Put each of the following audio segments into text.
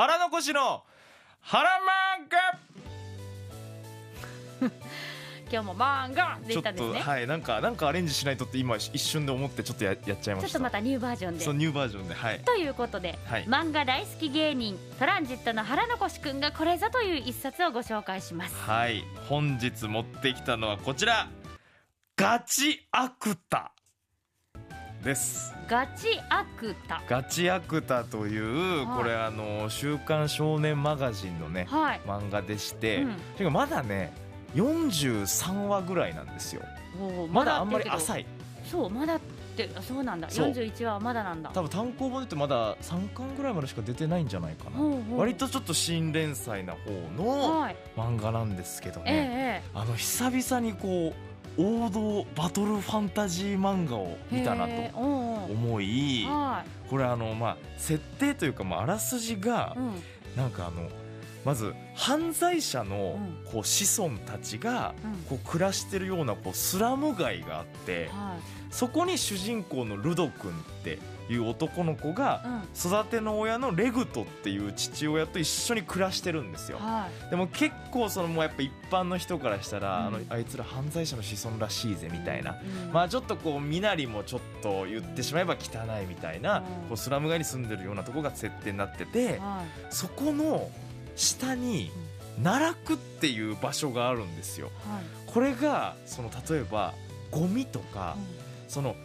腹残しの腹漫画 今日も漫画でちょっと言ったんですね。はいなんかなんかアレンジしないとって今一瞬で思ってちょっとややっちゃいました。ちょっとまたニューバージョンで。そうニューバージョンではい。ということで、はい。漫画大好き芸人トランジットの腹残しくんがこれぞという一冊をご紹介します。はい。本日持ってきたのはこちら。ガチアクタです。ガチアクタ。ガチアクタという、はい。これあの「週刊少年マガジン」のねはい。漫画でして、うん。てかまだね43話ぐらいなんですよ。おーまだあんまり浅い。そうまだってあそうなんだ。そう。41話はまだなんだ。多分単行本で言ってまだ3巻ぐらいまでしか出てないんじゃないかな。ほうほう。割とちょっと新連載な方のはい。漫画なんですけどええね、え。あの久々にこう王道バトルファンタジー漫画をえ見たなと思いはこれあのまあ設定というかまああらすじがなんかあのまず犯罪者のうこう子孫たちがうん。こう暮らしてるようなこうスラム街があってはい。そこに主人公のルド君っていう男の子がうん。育ての親のレグトっていう父親と一緒に暮らしてるんですよ。はい。でも結構そのもうやっぱ一般の人からしたら、うん。あのあいつら犯罪者の子孫らしいぜみたいな、うん。まあちょっとこう身なりもちょっと言ってしまえば汚いみたいな、うん。こうスラム街に住んでるようなとこが設定になってて、はい。そこの下に奈落っていう場所があるんですよ。はい。これがその例えばゴミとか、その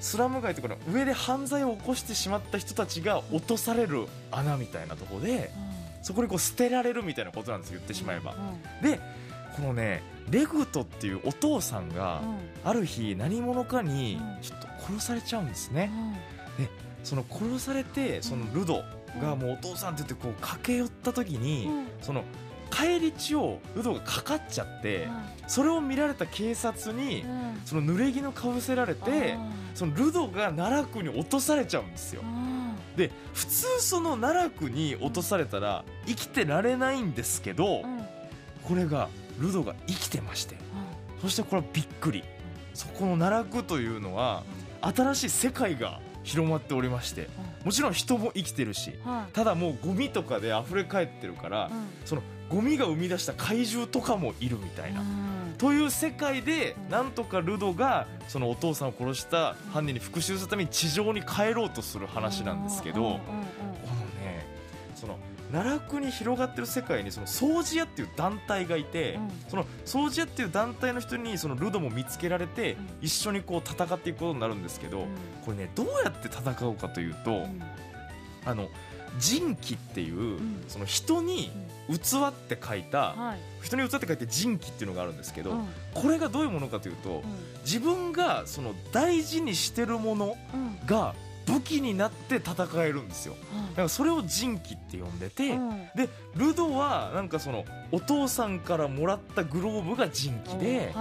スラム街とかの上で犯罪を起こしてしまった人たちが落とされる穴みたいなところでそこにこう捨てられるみたいなことなんですよ言ってしまえば。うんでこのねレグトっていうお父さんがうん。ある日何者かにうん。ちょっと殺されちゃうんですね。うん。その殺されてそのルドがもうお父さんって言ってこう駆け寄った時にうん。その返り血をルドがかかっちゃってはそれを見られた警察にその濡れ衣かぶせられてあそのルドが奈落に落とされちゃうんですよ。で普通その奈落に落とされたら生きてられないんですけどこれがルドが生きてましてそしてこれはびっくり。そこの奈落というのは新しい世界が広まっておりましてもちろん人も生きてるしはい。ただもうゴミとかで溢れ返ってるからそのゴミが生み出した怪獣とかもいるみたいな。うん。という世界でうん。なんとかルドがそのお父さんを殺した犯人に復讐するために地上に帰ろうとする話なんですけど奈落に広がってる世界にその掃除屋っていう団体がいてうん。その掃除屋っていう団体の人にそのルドも見つけられてうん。一緒にこう戦っていくことになるんですけどこれねどうやって戦うかというとうん。あの人気っていううん。その人に器って書いたはい。人に器って書いて人気っていうのがあるんですけどうん。これがどういうものかというと自分がその大事にしてるものうん。が武器になって戦えるんですよ。だからそれを人気って呼んでて、うん。でルドはなんかそのお父さんからもらったグローブが人気で、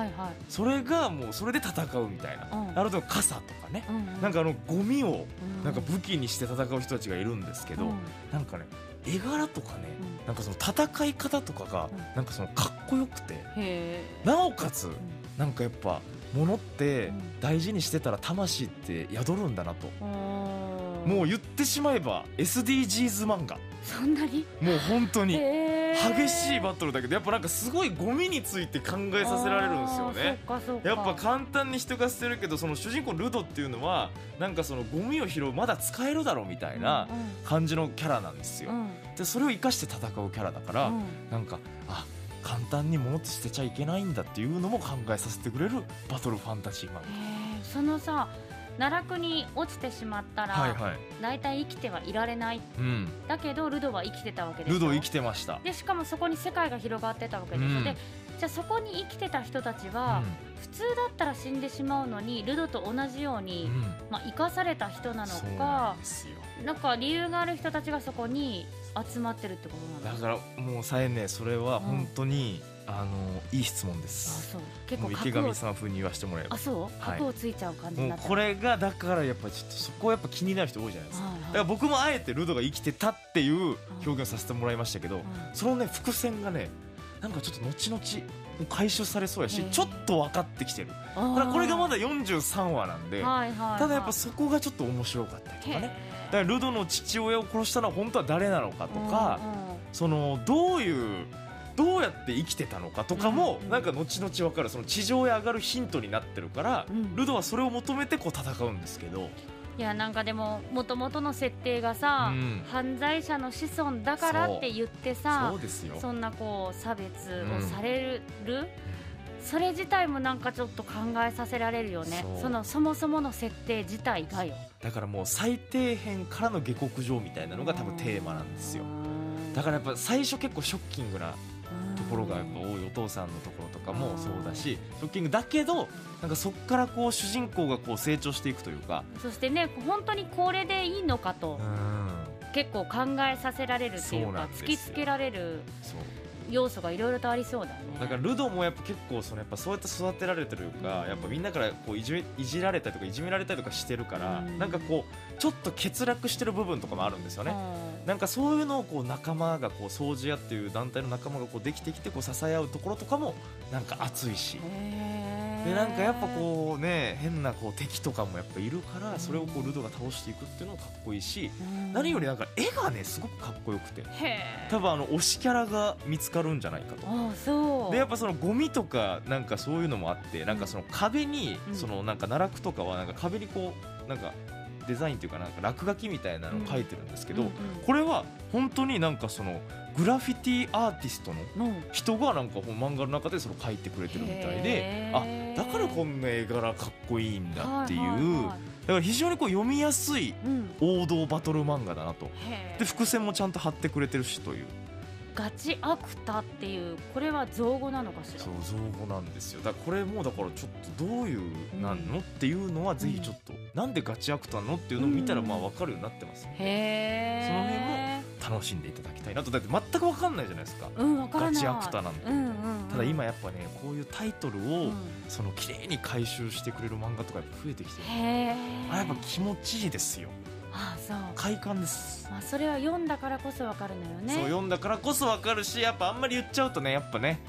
それがもうそれで戦うみたいな、うん。なると傘とかね、うんなんかあのゴミをうんなんか武器にして戦う人たちがいるんですけど、うん。なんかね絵柄とかね、うん。なんかその戦い方とかがうん。なんかそのかっこよくて。なおかつうん。なんかやっぱ物ってうん。大事にしてたら魂って宿るんだなと、うん。もう言ってしまえば SDGs 漫画。そんなに？もう本当に。激しいバトルだけどやっぱなんかすごいゴミについて考えさせられるんですよね。やっぱ簡単に人が捨てるけどその主人公ルドっていうのはなんかそのゴミを拾うまだ使えるだろうみたいな感じのキャラなんですよ。でそれを生かして戦うキャラだからうん。なんかあ簡単に物って捨てちゃいけないんだっていうのも考えさせてくれるバトルファンタジー漫へーそのさ奈落に落ちてしまった画はいらはい。大体生きてはいられない。うん。だけどルドは生きてたわけでルド生きてました。でしかもそこに世界が広がってたわけでしょ、うん。でじゃあそこに生きてた人たちは、普通だったら死んでしまうのにルドと同じように、うん。うんまあ、生かされた人なのそうなかなんか理由がある人たちがそこに集まってるってことなのだからもうさえねそれは本当に、あのいい質問であすそう。結構角を上さん風に言わせてもらえば。あそう？はい。角をついちゃう感じになっちゃう、これがだからやっぱちょっとそこはやっぱ気になる人多いじゃないですか。はいはい。だから僕もあえてルドが生きてたっていう表現をさせてもらいましたけど、うん。そのね伏線がねなんかちょっと後々回収されそうやしちょっと分かってきてる。あー。ただこれがまだ43話なんではいはいはい。ただやっぱそこがちょっと面白かったりとかね。へからルドの父親を殺したのは本当は誰なのかとか、そのどういうどうやって生きてたのかとかも、うんなんか後々分かる。その地上へ上がるヒントになってるから、うんルドはそれを求めてこう戦うんですけど、いやなんかでももともとの設定がさ、うん。犯罪者の子孫だからって言ってさそう。ですよ。そんなこう差別をされる、それ自体もなんかちょっと考えさせられるよね。そのそもそもの設定自体がよ。だからもう最底辺からの下克上みたいなのが多分テーマなんですよ。だからやっぱ最初結構ショッキングなところがやっぱ多いお父さんのところとかもそうだしショッキングだけどなんかそこからこう主人公がこう成長していくというか。そしてね本当にこれでいいのかとうん。結構考えさせられるっていうか突きつけられるそう要素がいろいろとありそうだね。だからルドもやっぱ結構そのやっぱそうやって育てられてるというかやっぱみんなからこういじめいじられたりとかいじめられたりとかしてるからうん。なんかこうちょっと欠落してる部分とかもあるんですよね。なんかそういうのをこう仲間がこう掃除屋っていう団体の仲間がこうできてきてこう支え合うところとかもなんか熱いしでなんかやっぱこうね変なこう敵とかもやっぱいるからそれをこうルドが倒していくっていうのがかっこいいしうん。何よりなんか絵がねすごくかっこよくて。多分あの推しキャラが見つかるんじゃないかと。でやっぱそのゴミとかなんかそういうのもあってなんかその壁にうん。そのなんか奈落とかはなんか壁にこうなんかデザインっていうかなんか落書きみたいなのを描いてるんですけどうんうんこれは本当になんかそのグラフィティアーティストのうん人がなんか漫画の中でそれを描いてくれてるみたいであだからこんな絵柄かっこいいんだっていう。だから非常にこう読みやすいうん。王道バトル漫画だなと。で伏線もちゃんと貼ってくれてるしという。ガチアクタっていうこれは造語なのかしら？そう造語なんですよ。だからこれもだからちょっとどういうなんの、っていうのはぜひちょっと、なんでガチアクターなのっていうのを見たらうん。まあ分かるようになってます、へえ楽しんでいただきたいなと。だって全く分かんないじゃないですか。うんわかガチアクターなんて、うんうんうん。ただ今やっぱねこういうタイトルを、うんその綺麗に回収してくれる漫画とかやっぱ増えてきてあやっぱ気持ちいいですよ。あそう。快感です、まあそれは読んだからこそわかるのよね。そう読んだからこそ分かるしやっぱあんまり言っちゃうとねやっぱね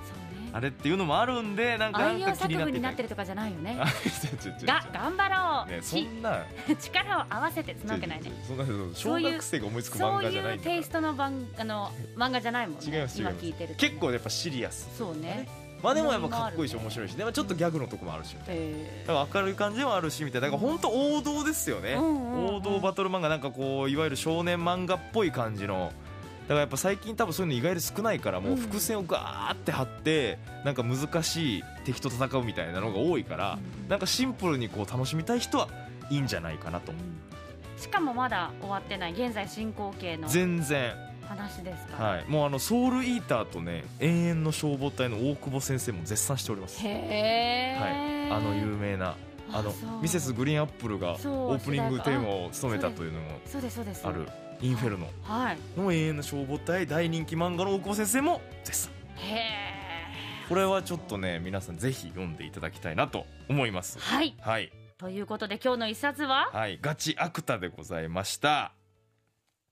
あれっていうのもあるんでなんかなんか作文になってるとかじゃないよね。が頑張ろう、ねそしんな。力を合わせてそんなわけないねそんな小学生が思いつく漫画じゃないテイストの番あの漫画じゃないもんね。今聞いてるとね。結構やっぱシリアス。そうね。まあでもやっぱかっこいいし面白いし。でもちょっとギャグのとこもあるしみたいな。へだから明るい感じでもあるしみたいな。だから本当王道ですよね、うんうんうん。王道バトル漫画なんかこういわゆる少年漫画っぽい感じのだからやっぱ最近多分そういうの意外と少ないからもう伏線をガーって張ってなんか難しい敵と戦うみたいなのが多いからうん。なんかシンプルにこう楽しみたい人はいいんじゃないかなと。しかもまだ終わってない現在進行形の全然。話ですか？ら、はい。もうあのソウルイーターとね永遠の消防隊の大久保先生も絶賛しております。へえ、はい、あの有名なあのミセスグリーンアップルがオープニングテーマを務めたというのもそうですそうです。あるインフェルノ。はい。の永遠の消防隊大人気漫画の大久保先生も絶賛。へえ。これはちょっとね皆さんぜひ読んでいただきたいなと思います。はい。はい。ということで今日の一冊は？はい。ガチアクタでございました